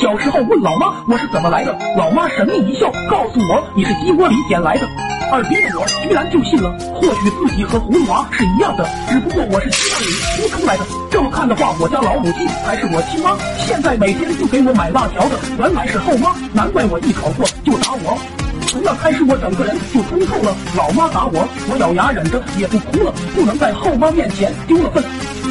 小时候问老妈我是怎么来的，老妈神秘一笑，告诉我你是鸡窝里捡来的。二逼的我居然就信了，或许自己和葫芦娃是一样的，只不过我是鸡蛋里孵出来的。这么看的话，我家老母鸡才是我亲妈。现在每天就给我买辣条的，原来是后妈，难怪我一考过就打我。从那开始，我整个人就通透了。老妈打我，我咬牙忍着也不哭了，不能在后妈面前丢了份。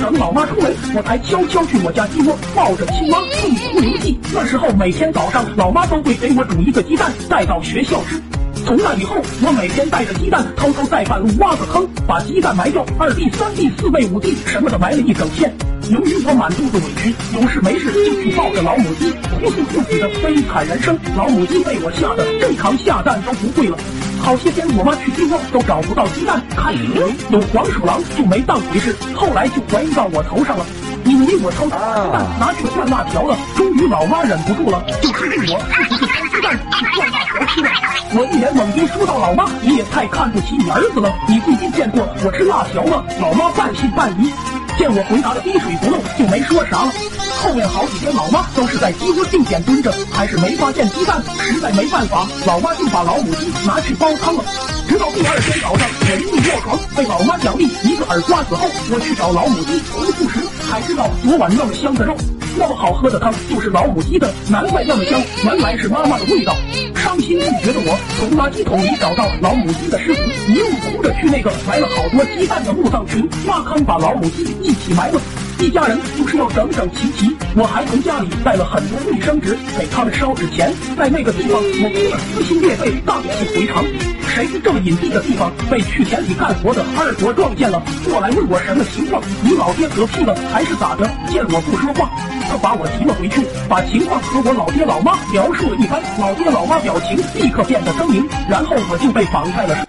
等老妈出门，我才悄悄去我家鸡窝，抱着亲妈痛哭流涕。那时候每天早上，老妈都会给我煮一个鸡蛋带到学校吃。从那以后，我每天带着鸡蛋，偷偷在半路挖个坑，把鸡蛋埋掉，二弟、三弟、四弟、五弟什么的埋了一整天。由于我满肚子委屈，有事没事就去抱着老母鸡，哭诉自己的悲惨人生。老母鸡被我吓得正常下蛋都不会了。好些天，我妈去鸡窝都找不到鸡蛋，开始以为有黄鼠狼，就没当回事。后来就怀疑到我头上了，以为我偷鸡蛋拿去换辣条了。终于老妈忍不住了，就质问我是不是偷鸡蛋去换辣条吃的。我一脸懵逼说道：“老妈，你也太看不起你儿子了，你最近见过我吃辣条吗？”老妈半信半疑。见我回答的滴水不漏，就没说啥了。后面好几天，老妈都是在鸡窝定点蹲着，还是没发现鸡蛋。实在没办法，老妈就把老母鸡拿去煲汤了。直到第二天早上，我一卧床，被老妈奖励一个耳刮子后，我去找老母鸡哭诉时，才知道昨晚那么香的肉，那么好喝的汤，就是老母鸡的，难怪那么香，原来是妈妈的味道。伤心欲绝的我，从垃圾桶里找到老母鸡的尸骨，一路哭着去那个埋了好多鸡蛋的墓葬群挖坑，把老母鸡一起埋了。一家人就是要整整齐齐。我还从家里带了很多卫生纸给他们烧纸钱，在那个。地方我哭得撕心裂肺，荡气回肠。谁知这么隐蔽的地方被去田里干活的二伯撞见了，过来问我什么情况？你老爹嗝屁了还是咋的？见我不说话，他把我提了回去，把情况和我老爹老妈描述了一番。老爹老妈表情立刻变得狰狞，然后我就被绑在了。